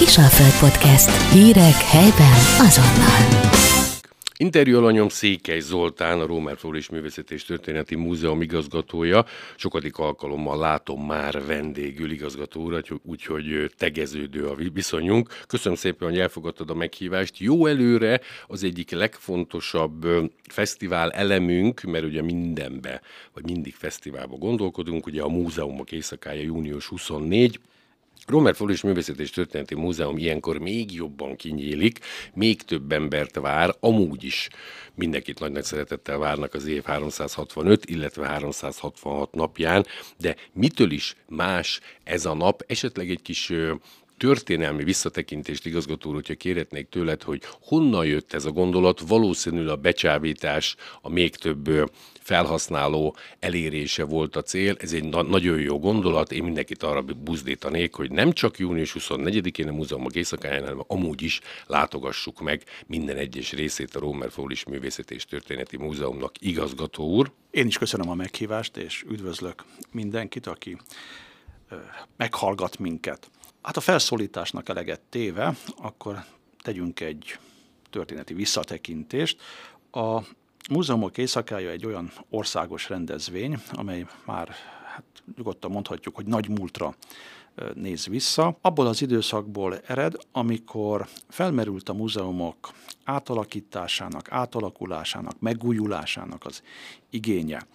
Kisalföld Podcast. Hírek helyben azonnal. Interjú alanyom Székely Zoltán, a Rómer Flóris Művészeti és Történeti Múzeum igazgatója. Sokadik alkalommal látom már vendégül igazgató urat, úgyhogy tegeződő a viszonyunk. Köszönöm szépen, hogy elfogadtad a meghívást. Jó előre az egyik legfontosabb fesztivál elemünk, mert ugye mindenbe, vagy mindig fesztiválba gondolkodunk, ugye a múzeumok éjszakája június 24, Romer Folis Művészet és Történeti Múzeum ilyenkor még jobban kinyílik, még több embert vár, amúgy is mindenkit nagy-nagy szeretettel várnak az év 365, illetve 366 napján, de mitől is más ez a nap, esetleg egy kis történelmi visszatekintést igazgató hogyha kérhetnék tőled, hogy honnan jött ez a gondolat, valószínűleg a becsábítás, a még több felhasználó elérése volt a cél. Ez egy na- nagyon jó gondolat, én mindenkit arra buzdítanék, hogy nem csak június 24-én a múzeumok éjszakáján, hanem amúgy is látogassuk meg minden egyes részét a Rómer Fólis Művészeti és Történeti Múzeumnak igazgató úr. Én is köszönöm a meghívást, és üdvözlök mindenkit, aki meghallgat minket. Hát a felszólításnak eleget téve, akkor tegyünk egy történeti visszatekintést. A Múzeumok éjszakája egy olyan országos rendezvény, amely már hát nyugodtan mondhatjuk, hogy nagy múltra néz vissza. Abból az időszakból ered, amikor felmerült a múzeumok átalakításának, átalakulásának, megújulásának az igénye.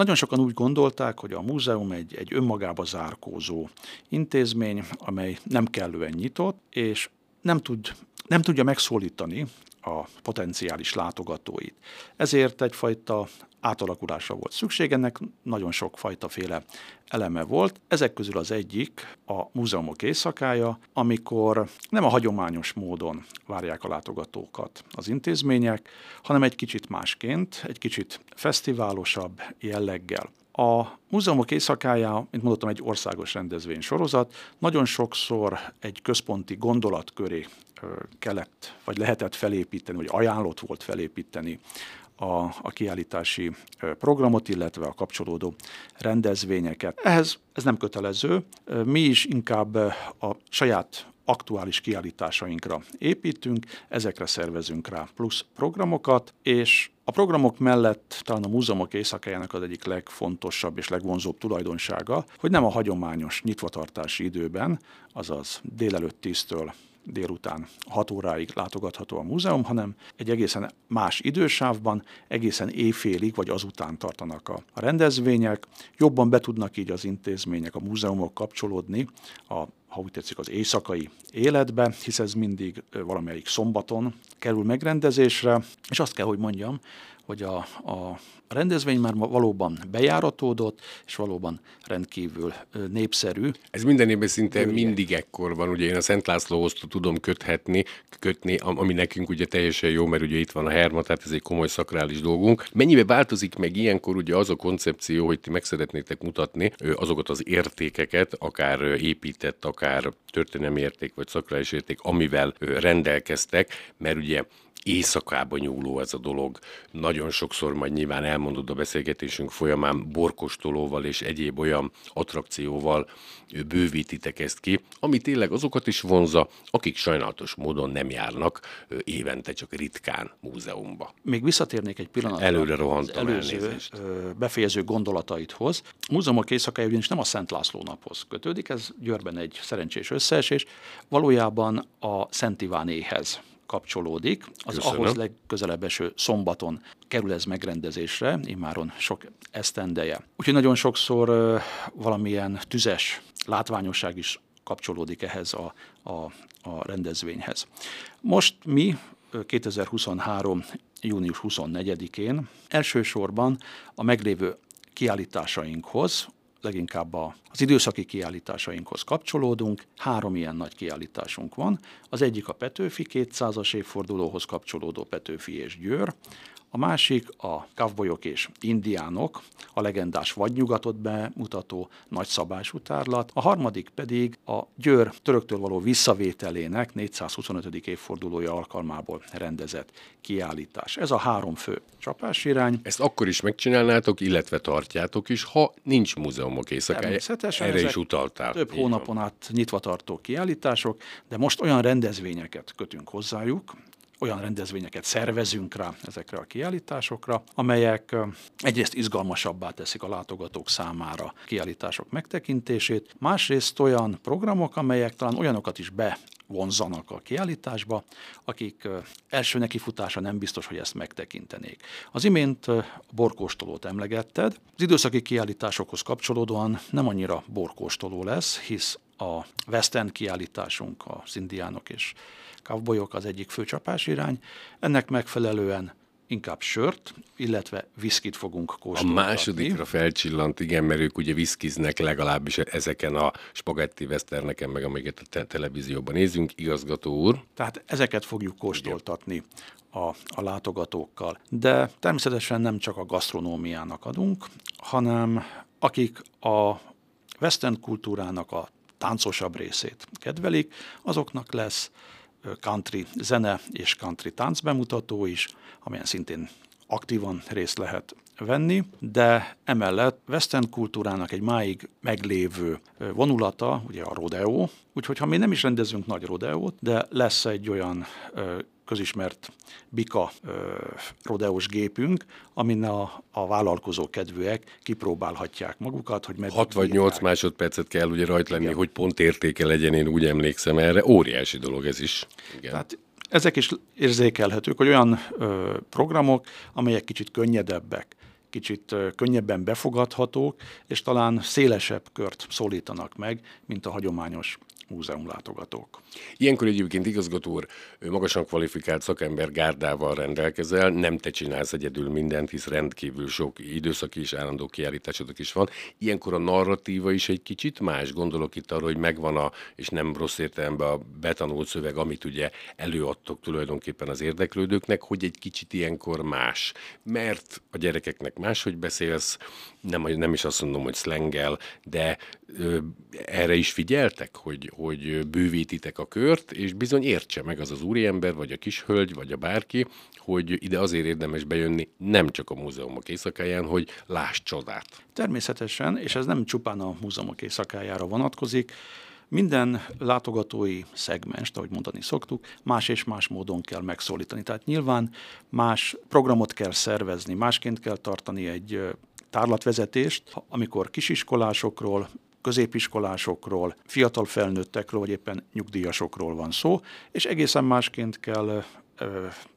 Nagyon sokan úgy gondolták, hogy a múzeum egy, egy önmagába zárkózó intézmény, amely nem kellően nyitott, és nem, tud, nem tudja megszólítani a potenciális látogatóit. Ezért egyfajta átalakulásra volt szükség, ennek nagyon sok fajta féle eleme volt. Ezek közül az egyik a múzeumok éjszakája, amikor nem a hagyományos módon várják a látogatókat az intézmények, hanem egy kicsit másként, egy kicsit fesztiválosabb jelleggel. A múzeumok éjszakája, mint mondottam, egy országos rendezvény sorozat, nagyon sokszor egy központi gondolat köré kellett, vagy lehetett felépíteni, vagy ajánlott volt felépíteni a, a kiállítási programot, illetve a kapcsolódó rendezvényeket. Ehhez ez nem kötelező, mi is inkább a saját aktuális kiállításainkra építünk, ezekre szervezünk rá plusz programokat, és a programok mellett talán a múzeumok éjszakájának az egyik legfontosabb és legvonzóbb tulajdonsága, hogy nem a hagyományos nyitvatartási időben, azaz délelőtt 10-től délután 6 óráig látogatható a múzeum, hanem egy egészen más idősávban, egészen éjfélig vagy azután tartanak a, rendezvények. Jobban be tudnak így az intézmények, a múzeumok kapcsolódni a ha úgy tetszik, az éjszakai életbe, hisz ez mindig valamelyik szombaton kerül megrendezésre, és azt kell, hogy mondjam, hogy a, a rendezvény már valóban bejáratódott, és valóban rendkívül népszerű. Ez minden évben szinte Ő, mindig ekkor van, ugye én a Szent Lászlóhoz tudom köthetni, kötni, ami nekünk ugye teljesen jó, mert ugye itt van a Herma, tehát ez egy komoly szakrális dolgunk. Mennyibe változik meg ilyenkor ugye az a koncepció, hogy ti meg szeretnétek mutatni azokat az értékeket, akár épített, akár történelmi érték, vagy szakrális érték, amivel rendelkeztek, mert ugye éjszakába nyúló ez a dolog. Nagyon sokszor majd nyilván elmondod a beszélgetésünk folyamán borkostolóval és egyéb olyan attrakcióval bővítitek ezt ki, ami tényleg azokat is vonza, akik sajnálatos módon nem járnak évente csak ritkán múzeumba. Még visszatérnék egy pillanatra Előre rohantam az előző elnézést. befejező gondolataidhoz. A múzeumok éjszakája ugyanis nem a Szent László naphoz kötődik, ez Győrben egy szerencsés összeesés, valójában a Szent Ivánéhez kapcsolódik, az Köszönöm. ahhoz legközelebb eső szombaton kerül ez megrendezésre, immáron sok esztendeje. Úgyhogy nagyon sokszor valamilyen tüzes látványosság is kapcsolódik ehhez a, a, a rendezvényhez. Most mi 2023. június 24-én elsősorban a meglévő kiállításainkhoz, leginkább az időszaki kiállításainkhoz kapcsolódunk. Három ilyen nagy kiállításunk van. Az egyik a Petőfi 200-as évfordulóhoz kapcsolódó Petőfi és Győr, A másik a kavbolyok és indiánok, a legendás vadnyugatot bemutató nagyszabású tárlat. A harmadik pedig a Győr töröktől való visszavételének 425. évfordulója alkalmából rendezett kiállítás. Ez a három fő csapásirány. Ezt akkor is megcsinálnátok, illetve tartjátok is, ha nincs múzeumok éjszakája. Erre is utaltál. Több hónapon át nyitva tartó kiállítások, de most olyan rendezvényeket kötünk hozzájuk, olyan rendezvényeket szervezünk rá ezekre a kiállításokra, amelyek egyrészt izgalmasabbá teszik a látogatók számára kiállítások megtekintését, másrészt olyan programok, amelyek talán olyanokat is be vonzanak a kiállításba, akik első nekifutása nem biztos, hogy ezt megtekintenék. Az imént borkóstolót emlegetted. Az időszaki kiállításokhoz kapcsolódóan nem annyira borkóstoló lesz, hisz a West End kiállításunk, az indiánok és kavbolyok az egyik fő csapásirány. Ennek megfelelően inkább sört, illetve viszkit fogunk A kóstoltatni. másodikra felcsillant, igen, mert ők ugye viszkiznek legalábbis ezeken a spagetti westerneken, meg amiket a te- televízióban nézünk, igazgató úr. Tehát ezeket fogjuk kóstoltatni a, a látogatókkal. De természetesen nem csak a gasztronómiának adunk, hanem akik a western kultúrának a táncosabb részét kedvelik, azoknak lesz country zene és country táncbemutató is, amelyen szintén aktívan részt lehet venni, de emellett western kultúrának egy máig meglévő vonulata, ugye a rodeo, úgyhogy ha mi nem is rendezünk nagy rodeót, de lesz egy olyan közismert bika ö, rodeós gépünk, amin a, a vállalkozó kedvűek kipróbálhatják magukat, hogy meddig 6 vagy bírják. 8 másodpercet kell ugye rajt lenni, Igen. hogy pont értéke legyen, én úgy emlékszem erre. Óriási dolog ez is. Igen. Tehát ezek is érzékelhetők, hogy olyan ö, programok, amelyek kicsit könnyedebbek, kicsit ö, könnyebben befogadhatók, és talán szélesebb kört szólítanak meg, mint a hagyományos múzeumlátogatók. Ilyenkor egyébként igazgató úr, magasan kvalifikált szakember gárdával rendelkezel, nem te csinálsz egyedül mindent, hisz rendkívül sok időszaki és állandó kiállításodok is van. Ilyenkor a narratíva is egy kicsit más, gondolok itt arra, hogy megvan a, és nem rossz értelemben a betanult szöveg, amit ugye előadtok tulajdonképpen az érdeklődőknek, hogy egy kicsit ilyenkor más. Mert a gyerekeknek máshogy beszélsz, nem, nem is azt mondom, hogy szlengel, de ö, erre is figyeltek, hogy, hogy bővítitek a kört, és bizony értse meg az az úriember, vagy a kishölgy, vagy a bárki, hogy ide azért érdemes bejönni, nem csak a múzeumok éjszakáján, hogy láss csodát. Természetesen, és ez nem csupán a múzeumok éjszakájára vonatkozik, minden látogatói szegmest, ahogy mondani szoktuk, más és más módon kell megszólítani. Tehát nyilván más programot kell szervezni, másként kell tartani egy tárlatvezetést, amikor kisiskolásokról, középiskolásokról, fiatal felnőttekről, vagy éppen nyugdíjasokról van szó, és egészen másként kell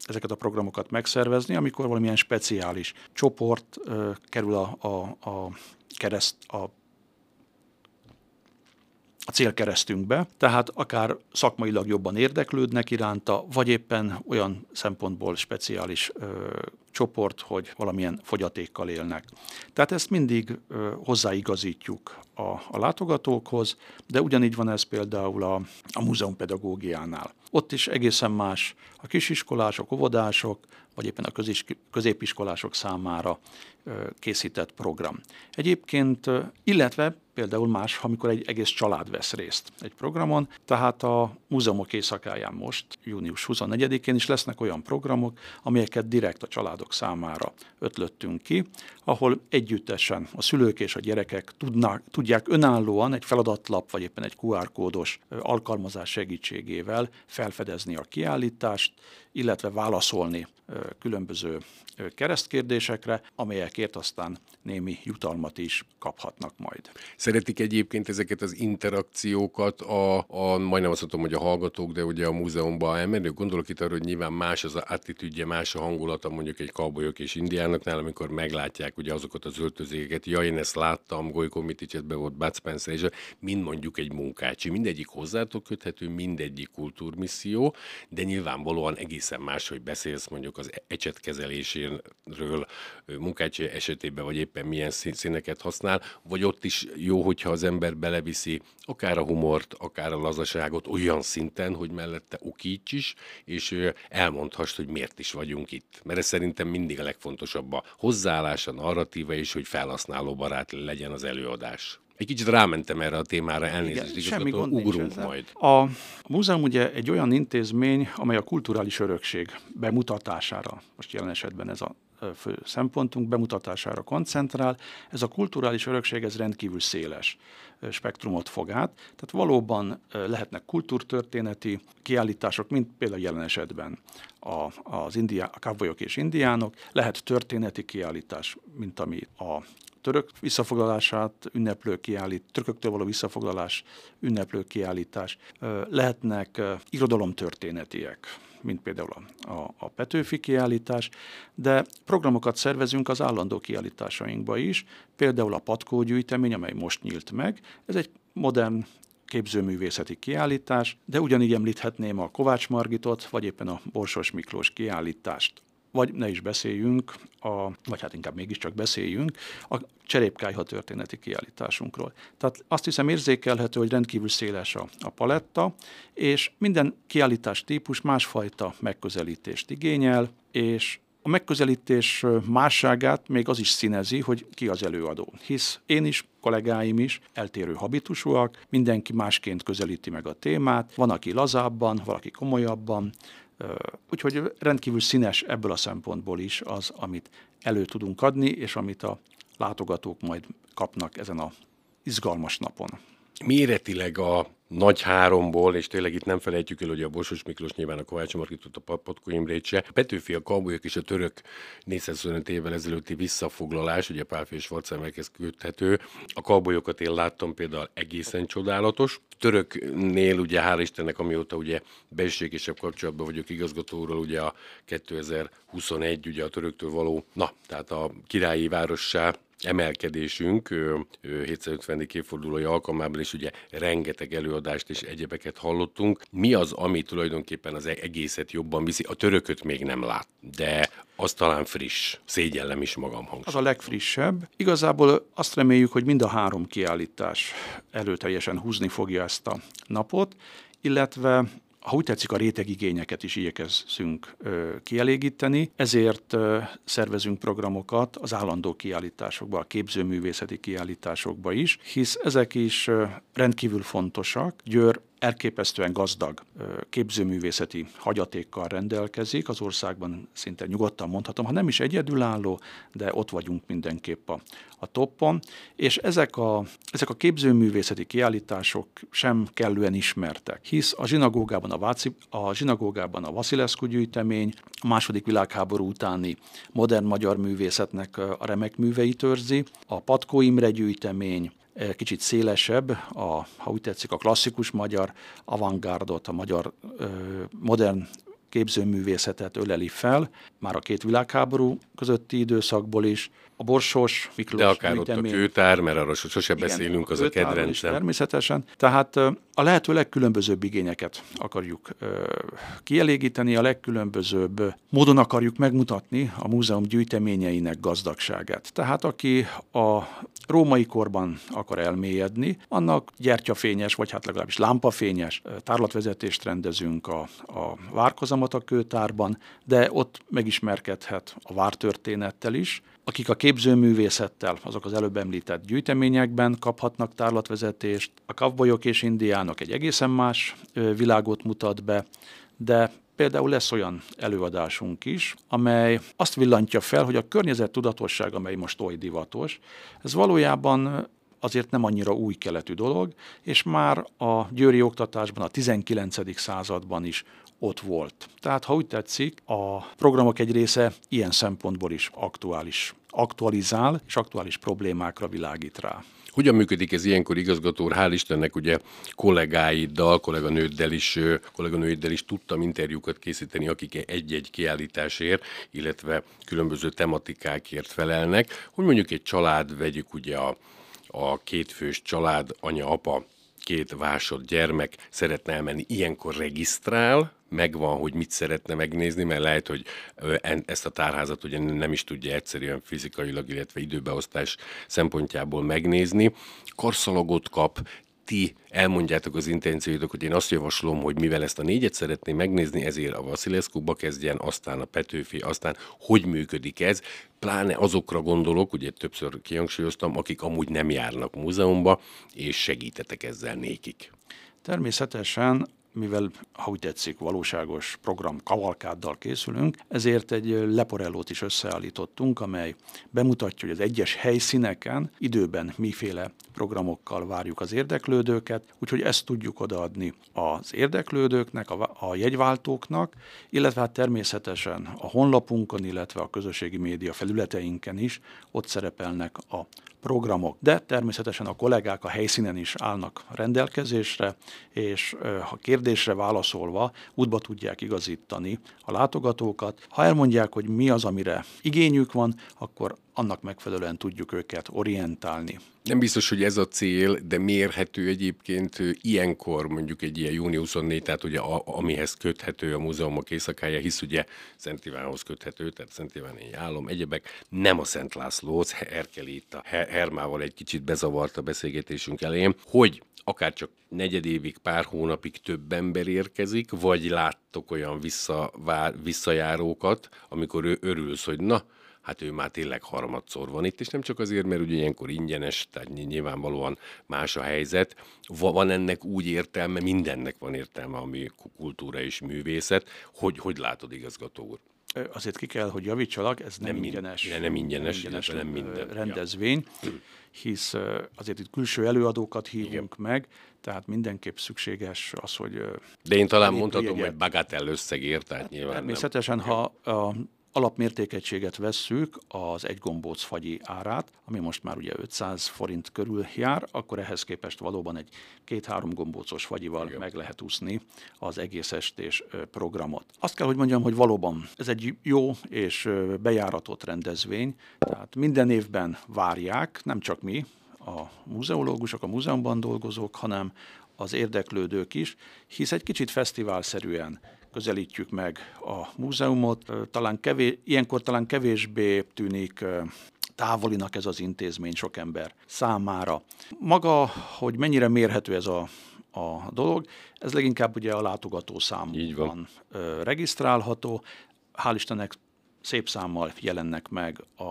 ezeket a programokat megszervezni, amikor valamilyen speciális csoport kerül a, a, a kereszt, a a célkeresztünkbe, tehát akár szakmailag jobban érdeklődnek iránta, vagy éppen olyan szempontból speciális ö, csoport, hogy valamilyen fogyatékkal élnek. Tehát ezt mindig ö, hozzáigazítjuk a, a látogatókhoz, de ugyanígy van ez például a, a múzeumpedagógiánál. Ott is egészen más a kisiskolások, óvodások, vagy éppen a közis, középiskolások számára készített program. Egyébként, illetve például más, amikor egy egész család vesz részt egy programon, tehát a múzeumok éjszakáján most, június 24-én is lesznek olyan programok, amelyeket direkt a családok számára ötlöttünk ki, ahol együttesen a szülők és a gyerekek tudnak, tudják önállóan egy feladatlap, vagy éppen egy QR kódos alkalmazás segítségével felfedezni a kiállítást, illetve válaszolni különböző keresztkérdésekre, amelyekért aztán némi jutalmat is kaphatnak majd. Szeretik egyébként ezeket az interakciókat a, a majdnem azt mondom, hogy a hallgatók, de ugye a múzeumban elmenni. Gondolok itt arra, hogy nyilván más az attitűdje, más a hangulata mondjuk egy kalbolyok és indiánoknál, amikor meglátják ugye azokat az öltözékeket. Ja, én ezt láttam, Golyko Miticset be volt Bud Spencer, és mind mondjuk egy munkácsi. Mindegyik hozzátok köthető, mindegyik kultúrmisszió, de nyilvánvalóan egészen más, hogy beszélsz mondjuk az ecsetkezeléséről munkács esetében, vagy éppen milyen színeket használ, vagy ott is jó, hogyha az ember beleviszi akár a humort, akár a lazaságot olyan szinten, hogy mellette okíts is, és elmondhass, hogy miért is vagyunk itt. Mert ez szerintem mindig a legfontosabb a hozzáállás, a narratíva, és hogy felhasználóbarát legyen az előadás. Egy kicsit rámentem erre a témára, elnézést, Igen, semmi gond ugrunk majd. A múzeum ugye egy olyan intézmény, amely a kulturális örökség bemutatására, most jelen esetben ez a fő szempontunk bemutatására koncentrál. Ez a kulturális örökség ez rendkívül széles spektrumot fog át, tehát valóban lehetnek kultúrtörténeti kiállítások, mint például jelen esetben a, az indiá, a kábolyok és indiánok, lehet történeti kiállítás, mint ami a török visszafoglalását ünneplő kiállít, törököktől való visszafoglalás ünneplő kiállítás, lehetnek irodalomtörténetiek, mint például a, a, a Petőfi kiállítás, de programokat szervezünk az állandó kiállításainkba is, például a Patkó gyűjtemény, amely most nyílt meg. Ez egy modern képzőművészeti kiállítás, de ugyanígy említhetném a Kovács Margitot, vagy éppen a Borsos Miklós kiállítást vagy ne is beszéljünk, a, vagy hát inkább mégiscsak beszéljünk, a cserépkájha történeti kiállításunkról. Tehát azt hiszem érzékelhető, hogy rendkívül széles a, a paletta, és minden kiállítás típus másfajta megközelítést igényel, és a megközelítés másságát még az is színezi, hogy ki az előadó. Hisz én is, kollégáim is eltérő habitusúak, mindenki másként közelíti meg a témát, van, aki lazábban, valaki komolyabban, Úgyhogy rendkívül színes ebből a szempontból is az, amit elő tudunk adni, és amit a látogatók majd kapnak ezen a izgalmas napon. Méretileg a nagy háromból, és tényleg itt nem felejtjük el, hogy a Bosos Miklós nyilván a Kovács Markitot, a Patkó Imrét se. Petőfi, a Kabolyok és a török 425 évvel ezelőtti visszafoglalás, ugye Pálfi és Schwarzenberghez köthető. A Kabolyokat én láttam például egészen csodálatos. Töröknél ugye hál' Istennek, amióta ugye belsőségesebb kapcsolatban vagyok igazgatóról, ugye a 2021 ugye a töröktől való, na, tehát a királyi várossá emelkedésünk 750. évfordulója alkalmában is ugye rengeteg előadást és egyebeket hallottunk. Mi az, ami tulajdonképpen az egészet jobban viszi? A törököt még nem lát, de az talán friss. Szégyellem is magam hangsúly. Az a legfrissebb. Igazából azt reméljük, hogy mind a három kiállítás előteljesen húzni fogja ezt a napot, illetve ha úgy tetszik, a rétegigényeket is igyekezzünk kielégíteni, ezért szervezünk programokat az állandó kiállításokba, a képzőművészeti kiállításokba is, hisz ezek is rendkívül fontosak. Győr elképesztően gazdag képzőművészeti hagyatékkal rendelkezik, az országban szinte nyugodtan mondhatom, ha nem is egyedülálló, de ott vagyunk mindenképp a, a toppon, és ezek a, ezek a képzőművészeti kiállítások sem kellően ismertek, hisz a zsinagógában a, Váci, a, zsinagógában a Vasilescu gyűjtemény, a második világháború utáni modern magyar művészetnek a remek műveit őrzi, a Patkó Imre gyűjtemény, kicsit szélesebb, a, ha úgy tetszik, a klasszikus magyar avantgárdot, a magyar ö, modern képzőművészetet öleli fel, már a két világháború közötti időszakból is, a Borsos, Miklós De akár ott a kőtár, mert arról sose igen, beszélünk, az a, a kedvencem. Természetesen. Tehát a lehető legkülönbözőbb igényeket akarjuk kielégíteni, a legkülönbözőbb módon akarjuk megmutatni a múzeum gyűjteményeinek gazdagságát. Tehát aki a római korban akar elmélyedni, annak gyertyafényes, vagy hát legalábbis lámpafényes tárlatvezetést rendezünk a, a várkozamat a kőtárban, de ott megismerkedhet a vártörténettel is, akik a képzőművészettel, azok az előbb említett gyűjteményekben kaphatnak tárlatvezetést, a kavbolyok és indiánok egy egészen más világot mutat be, de Például lesz olyan előadásunk is, amely azt villantja fel, hogy a környezet tudatosság, amely most oly divatos, ez valójában azért nem annyira új keletű dolog, és már a győri oktatásban a 19. században is ott volt. Tehát, ha úgy tetszik, a programok egy része ilyen szempontból is aktuális, aktualizál, és aktuális problémákra világít rá. Hogyan működik ez ilyenkor igazgató? Hál' Istennek ugye kollégáiddal, kolléganőddel is, kolléganőiddel is tudtam interjúkat készíteni, akik egy-egy kiállításért, illetve különböző tematikákért felelnek. Hogy mondjuk egy család, vegyük ugye a, a kétfős család, anya, apa, két vásott gyermek szeretne elmenni, ilyenkor regisztrál, megvan, hogy mit szeretne megnézni, mert lehet, hogy ezt a tárházat ugye nem is tudja egyszerűen fizikailag, illetve időbeosztás szempontjából megnézni. Karszalagot kap, ti elmondjátok az intencióitok, hogy én azt javaslom, hogy mivel ezt a négyet szeretném megnézni, ezért a Vasilescu-ba kezdjen, aztán a Petőfi, aztán hogy működik ez, pláne azokra gondolok, ugye többször kihangsúlyoztam, akik amúgy nem járnak múzeumba, és segítetek ezzel nékik. Természetesen mivel, ha úgy tetszik, valóságos program kavalkáddal készülünk, ezért egy leporellót is összeállítottunk, amely bemutatja, hogy az egyes helyszíneken időben miféle programokkal várjuk az érdeklődőket, úgyhogy ezt tudjuk odaadni az érdeklődőknek, a, a jegyváltóknak, illetve hát természetesen a honlapunkon, illetve a közösségi média felületeinken is ott szerepelnek a programok, de természetesen a kollégák a helyszínen is állnak rendelkezésre, és ha kérdésre válaszolva útba tudják igazítani a látogatókat. Ha elmondják, hogy mi az, amire igényük van, akkor annak megfelelően tudjuk őket orientálni. Nem biztos, hogy ez a cél, de mérhető egyébként ilyenkor, mondjuk egy ilyen június 24, tehát ugye a, amihez köthető a múzeumok éjszakája, hisz ugye Szent Ivánhoz köthető, tehát Szent Iván álom, egyebek, nem a Szent Lászlóhoz, Erkeli itt a Hermával egy kicsit bezavart a beszélgetésünk elején, hogy akár csak negyedévig, pár hónapig több ember érkezik, vagy láttok olyan visszavár, visszajárókat, amikor ő örülsz, hogy na, hát ő már tényleg harmadszor van itt, és nem csak azért, mert ugye ilyenkor ingyenes, tehát nyilvánvalóan más a helyzet. Van ennek úgy értelme, mindennek van értelme, ami kultúra és művészet. Hogy, hogy látod, igazgató úr? Azért ki kell, hogy javítsalak, ez nem, nem ingyenes, minden, nem ingyenes, ingyenes nem minden. rendezvény, ja. hisz azért itt külső előadókat hívunk Igen. meg, tehát mindenképp szükséges az, hogy... De én talán mondhatom, hogy bagatell összegért, tehát nyilván Természetesen, nem. ha a alapmértékegységet vesszük, az egy gombóc fagyi árát, ami most már ugye 500 forint körül jár, akkor ehhez képest valóban egy két-három gombócos fagyival Igen. meg lehet úszni az egész estés programot. Azt kell, hogy mondjam, hogy valóban ez egy jó és bejáratott rendezvény, tehát minden évben várják, nem csak mi, a múzeológusok, a múzeumban dolgozók, hanem az érdeklődők is, hisz egy kicsit fesztiválszerűen közelítjük meg a múzeumot. Talán kevés, ilyenkor talán kevésbé tűnik távolinak ez az intézmény sok ember számára. Maga, hogy mennyire mérhető ez a, a dolog, ez leginkább ugye a látogató számban regisztrálható. Hál' Istennek szép számmal jelennek meg a,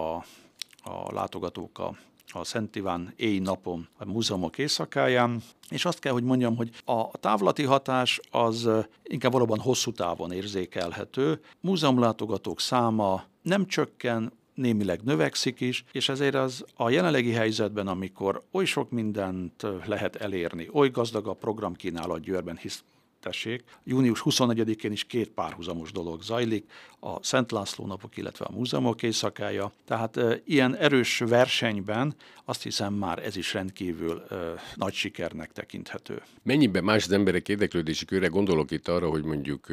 a látogatók a a Szent Iván éj-napon a múzeumok éjszakáján, és azt kell, hogy mondjam, hogy a távlati hatás az inkább valóban hosszú távon érzékelhető. Múzeumlátogatók száma nem csökken, némileg növekszik is, és ezért az a jelenlegi helyzetben, amikor oly sok mindent lehet elérni, oly gazdag a programkínálat Győrben, hisz tessék. Június 24-én is két párhuzamos dolog zajlik, a Szent László napok, illetve a múzeumok éjszakája. Tehát e, ilyen erős versenyben azt hiszem már ez is rendkívül e, nagy sikernek tekinthető. Mennyiben más az emberek érdeklődési köre gondolok itt arra, hogy mondjuk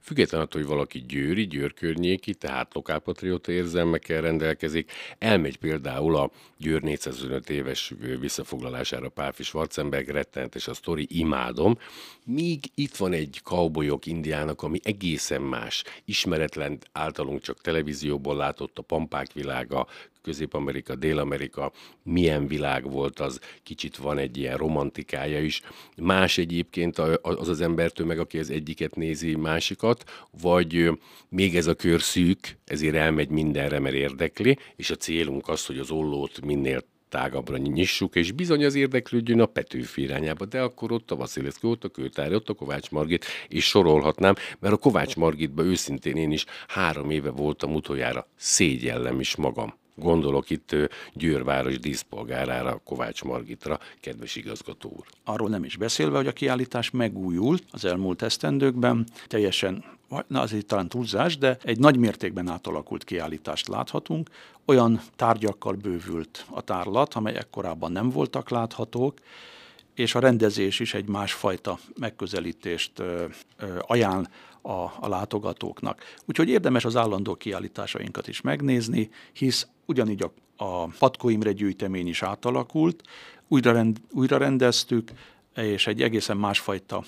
független attól, hogy valaki győri, győr környéki, tehát lokálpatrióta érzelmekkel rendelkezik, elmegy például a Győr 405 éves visszafoglalására Pálfi Schwarzenberg rettenetes a sztori, imádom, míg itt van egy cowboyok indiának, ami egészen más, ismeretlen általunk csak televízióból látott a pampák világa, Közép-Amerika, Dél-Amerika, milyen világ volt az, kicsit van egy ilyen romantikája is. Más egyébként az az embertől meg, aki az egyiket nézi, másikat, vagy még ez a kör szűk, ezért elmegy mindenre, mert érdekli, és a célunk az, hogy az ollót minél tágabbra nyissuk, és bizony az érdeklődjön a Petőfi irányába, de akkor ott a Vasilevszki, ott a Kőtári, ott a Kovács Margit, és sorolhatnám, mert a Kovács Margitba őszintén én is három éve voltam utoljára, szégyellem is magam. Gondolok itt Győrváros díszpolgárára, Kovács Margitra, kedves igazgató úr. Arról nem is beszélve, hogy a kiállítás megújult az elmúlt esztendőkben, teljesen na az egy talán túlzás, de egy nagy mértékben átalakult kiállítást láthatunk. Olyan tárgyakkal bővült a tárlat, amelyek korábban nem voltak láthatók, és a rendezés is egy másfajta megközelítést ö, ö, ajánl a, a látogatóknak. Úgyhogy érdemes az állandó kiállításainkat is megnézni, hisz ugyanígy a, a Patkó Imre gyűjtemény is átalakult, újra, rend, újra rendeztük, és egy egészen másfajta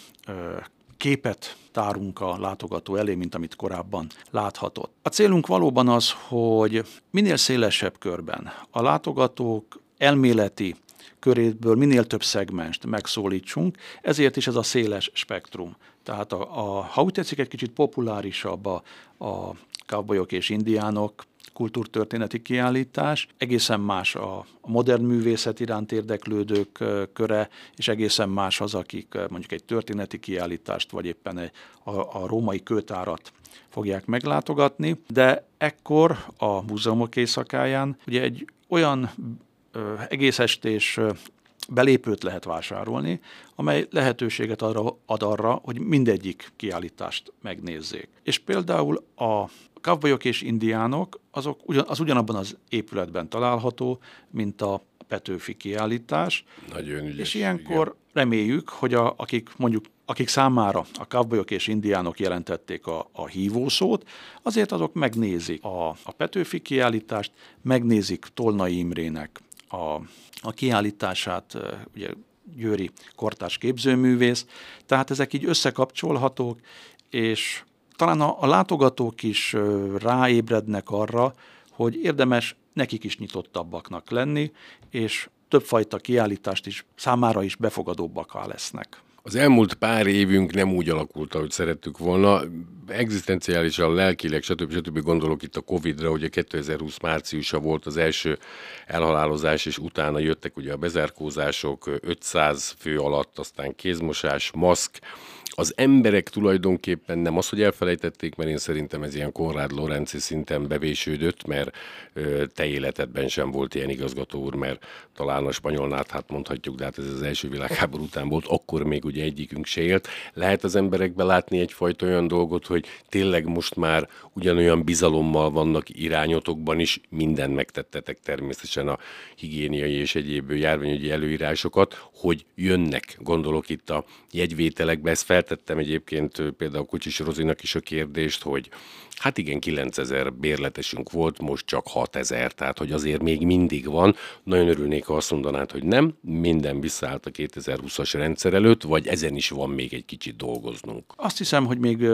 képet tárunk a látogató elé, mint amit korábban láthatott. A célunk valóban az, hogy minél szélesebb körben a látogatók elméleti köréből minél több szegmenst megszólítsunk, ezért is ez a széles spektrum. Tehát a, a, ha úgy tetszik, egy kicsit populárisabb a, a cowboyok és indiánok kultúrtörténeti kiállítás, egészen más a, modern művészet iránt érdeklődők köre, és egészen más az, akik mondjuk egy történeti kiállítást, vagy éppen egy, a, a római kőtárat fogják meglátogatni, de ekkor a múzeumok éjszakáján ugye egy olyan egész estés belépőt lehet vásárolni, amely lehetőséget arra, ad arra, hogy mindegyik kiállítást megnézzék. És például a kavbolyok és indiánok, azok ugyan, az ugyanabban az épületben található, mint a Petőfi kiállítás. Nagyon ügyes, És ilyenkor igen. reméljük, hogy a, akik mondjuk akik számára a kavbolyok és indiánok jelentették a, a hívószót, azért azok megnézik a, a Petőfi kiállítást, megnézik Tolnai Imrének a, a kiállítását, ugye Győri kortárs képzőművész, tehát ezek így összekapcsolhatók, és talán a, a látogatók is ráébrednek arra, hogy érdemes nekik is nyitottabbaknak lenni, és többfajta kiállítást is számára is befogadóbbak lesznek. Az elmúlt pár évünk nem úgy alakult, ahogy szerettük volna. Egzisztenciálisan, lelkileg, stb. stb. gondolok itt a Covid-ra, ugye 2020 márciusa volt az első elhalálozás, és utána jöttek ugye a bezárkózások, 500 fő alatt, aztán kézmosás, maszk, az emberek tulajdonképpen nem az, hogy elfelejtették, mert én szerintem ez ilyen Konrád Lorenzi szinten bevésődött, mert te életedben sem volt ilyen igazgató úr, mert talán a spanyolnát hát mondhatjuk, de hát ez az első világháború után volt, akkor még ugye egyikünk se élt. Lehet az emberekbe látni egyfajta olyan dolgot, hogy tényleg most már ugyanolyan bizalommal vannak irányotokban is, minden megtettetek természetesen a higiéniai és egyéb járványügyi előírásokat, hogy jönnek, gondolok itt a jegyvételekbe, ez fel feltettem egyébként például Kocsis Rozinak is a kérdést, hogy hát igen, 9000 bérletesünk volt, most csak 6000, tehát hogy azért még mindig van. Nagyon örülnék, ha azt mondanád, hogy nem, minden visszaállt a 2020-as rendszer előtt, vagy ezen is van még egy kicsit dolgoznunk. Azt hiszem, hogy még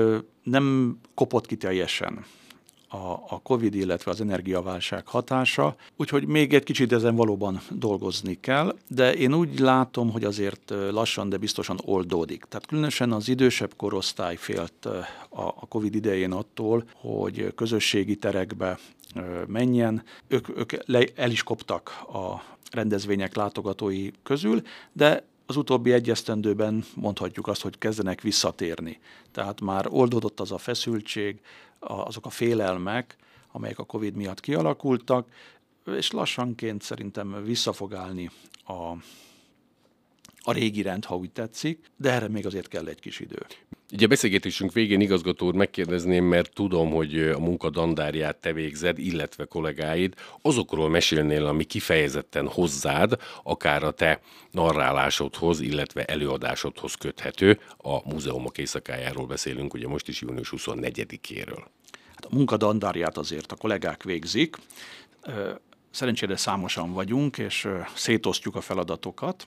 nem kopott ki teljesen a, a COVID, illetve az energiaválság hatása, úgyhogy még egy kicsit ezen valóban dolgozni kell, de én úgy látom, hogy azért lassan, de biztosan oldódik. Tehát különösen az idősebb korosztály félt a, a COVID idején attól, hogy közösségi terekbe menjen. Ők, ők le, el is koptak a rendezvények látogatói közül, de az utóbbi egyesztendőben mondhatjuk azt, hogy kezdenek visszatérni. Tehát már oldódott az a feszültség, azok a félelmek, amelyek a COVID miatt kialakultak, és lassanként szerintem vissza fog állni a, a régi rend, ha úgy tetszik, de erre még azért kell egy kis idő. Ugye a beszélgetésünk végén igazgató úr megkérdezném, mert tudom, hogy a munka dandárját te végzed, illetve kollégáid. Azokról mesélnél, ami kifejezetten hozzád, akár a te narrálásodhoz, illetve előadásodhoz köthető. A múzeumok éjszakájáról beszélünk, ugye most is június 24-éről. Hát a munka dandárját azért a kollégák végzik Szerencsére számosan vagyunk, és szétosztjuk a feladatokat.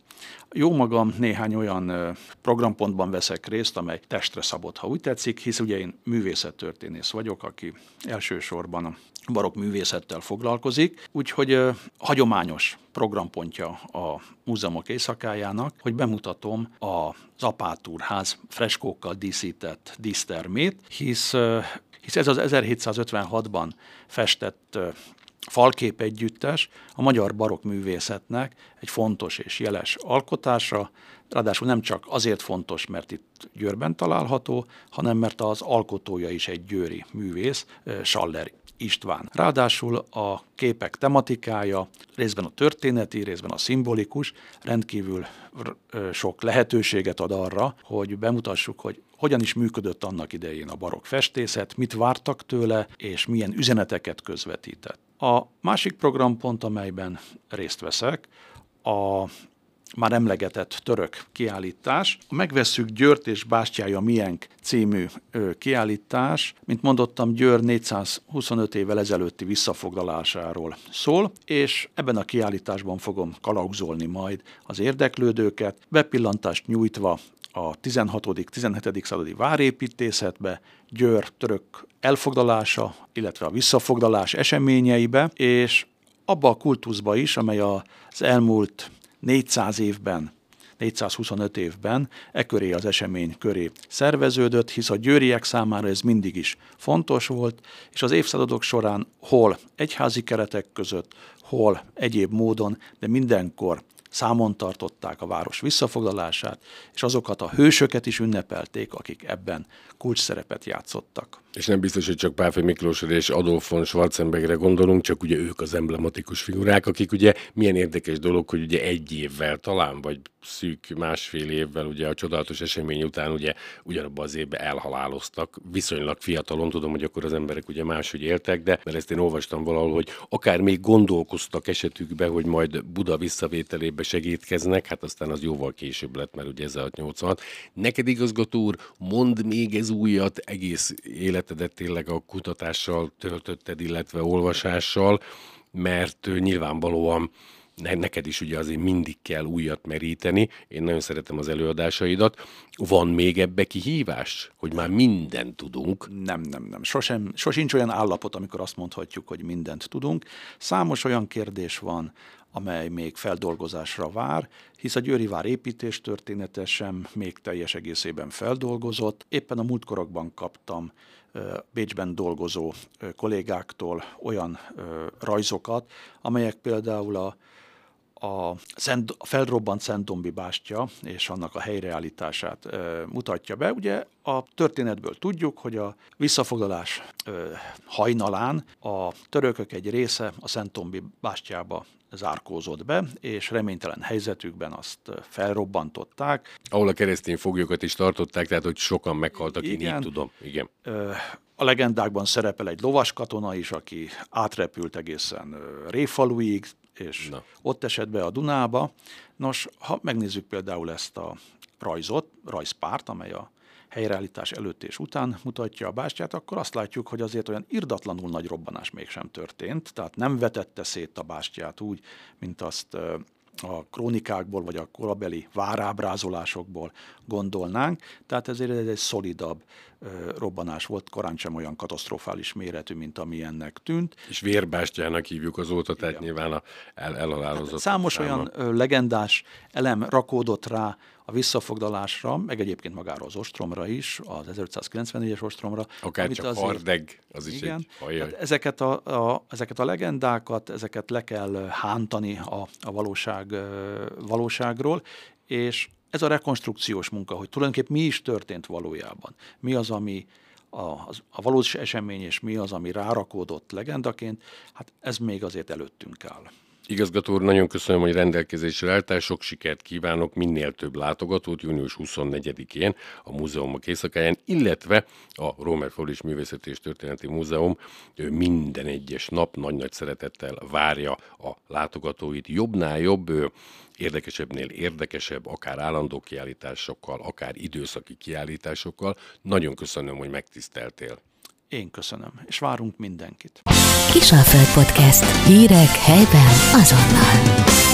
Jó magam néhány olyan programpontban veszek részt, amely testre szabott, ha úgy tetszik, hisz ugye én művészettörténész vagyok, aki elsősorban a barokk művészettel foglalkozik, úgyhogy hagyományos programpontja a múzeumok éjszakájának, hogy bemutatom az Apátúrház freskókkal díszített dísztermét, hisz hisz ez az 1756-ban festett falkép együttes a magyar barokk művészetnek egy fontos és jeles alkotása, ráadásul nem csak azért fontos, mert itt Győrben található, hanem mert az alkotója is egy győri művész, Schaller István. Ráadásul a képek tematikája részben a történeti, részben a szimbolikus, rendkívül sok lehetőséget ad arra, hogy bemutassuk, hogy hogyan is működött annak idején a barokk festészet, mit vártak tőle, és milyen üzeneteket közvetített. A másik programpont, amelyben részt veszek, a már emlegetett török kiállítás. A Megvesszük Győrt és Bástyája Mienk című kiállítás, mint mondottam, Győr 425 évvel ezelőtti visszafoglalásáról szól, és ebben a kiállításban fogom kalauzolni majd az érdeklődőket, bepillantást nyújtva a 16.-17. századi várépítészetbe, Győr török elfoglalása, illetve a visszafoglalás eseményeibe, és abba a kultuszba is, amely az elmúlt 400 évben 425 évben e köré az esemény köré szerveződött, hisz a győriek számára ez mindig is fontos volt, és az évszázadok során hol egyházi keretek között, hol egyéb módon, de mindenkor számon tartották a város visszafoglalását, és azokat a hősöket is ünnepelték, akik ebben kulcs szerepet játszottak. És nem biztos, hogy csak Páfi Miklósra és Adolf von Schwarzenbergre gondolunk, csak ugye ők az emblematikus figurák, akik ugye milyen érdekes dolog, hogy ugye egy évvel talán, vagy szűk másfél évvel ugye a csodálatos esemény után ugye ugyanabban az évben elhaláloztak. Viszonylag fiatalon, tudom, hogy akkor az emberek ugye máshogy éltek, de mert ezt én olvastam valahol, hogy akár még gondolkoztak esetükbe, hogy majd Buda visszavételébe segítkeznek, hát aztán az jóval később lett, mert ugye ez a 86. Neked igazgató úr, mond még ez újat, egész életedet tényleg a kutatással töltötted, illetve olvasással, mert nyilvánvalóan neked is ugye azért mindig kell újat meríteni. Én nagyon szeretem az előadásaidat. Van még ebbe kihívás, hogy már mindent tudunk? Nem, nem, nem. Sosem, sosincs olyan állapot, amikor azt mondhatjuk, hogy mindent tudunk. Számos olyan kérdés van, amely még feldolgozásra vár, hisz a Győri vár építés története sem még teljes egészében feldolgozott. Éppen a múltkorokban kaptam Bécsben dolgozó kollégáktól olyan rajzokat, amelyek például a a, Szent, a felrobbant Szentombi bástya és annak a helyreállítását e, mutatja be. Ugye a történetből tudjuk, hogy a visszafoglalás e, hajnalán a törökök egy része a Szentombi bástyába zárkózott be, és reménytelen helyzetükben azt felrobbantották. Ahol a keresztény foglyokat is tartották, tehát hogy sokan meghaltak, Igen. én így tudom. Igen. A legendákban szerepel egy lovas katona is, aki átrepült egészen Réfaluig, és Na. ott esett be a Dunába. Nos, ha megnézzük például ezt a rajzot, rajzpárt, amely a helyreállítás előtt és után mutatja a bástyát, akkor azt látjuk, hogy azért olyan irdatlanul nagy robbanás mégsem történt, tehát nem vetette szét a bástyát úgy, mint azt a krónikákból, vagy a korabeli várábrázolásokból gondolnánk, tehát ezért ez egy szolidabb robbanás volt, korán sem olyan katasztrofális méretű, mint ami ennek tűnt. És vérbástyának hívjuk azóta, tehát Igen. nyilván a el, elhalálozott. Számos száma. olyan legendás elem rakódott rá a visszafoglalásra, meg egyébként magára az ostromra is, az 1594-es ostromra. Akár csak azért, hardeg, az is igen, egy hajjaj. Ezeket a, a, ezeket a legendákat, ezeket le kell hántani a, a valóság, valóságról, és ez a rekonstrukciós munka, hogy tulajdonképpen mi is történt valójában. Mi az, ami a, a valós esemény, és mi az, ami rárakódott legendaként, hát ez még azért előttünk áll. Igazgató úr, nagyon köszönöm, hogy rendelkezésre álltál, sok sikert kívánok, minél több látogatót június 24-én a múzeumok éjszakáján, illetve a Rómer Faulis Művészeti és Történeti Múzeum minden egyes nap nagy-nagy szeretettel várja a látogatóit. Jobbnál jobb, érdekesebbnél érdekesebb, akár állandó kiállításokkal, akár időszaki kiállításokkal. Nagyon köszönöm, hogy megtiszteltél. Én köszönöm, és várunk mindenkit. Kisalföld Podcast. Hírek helyben azonnal.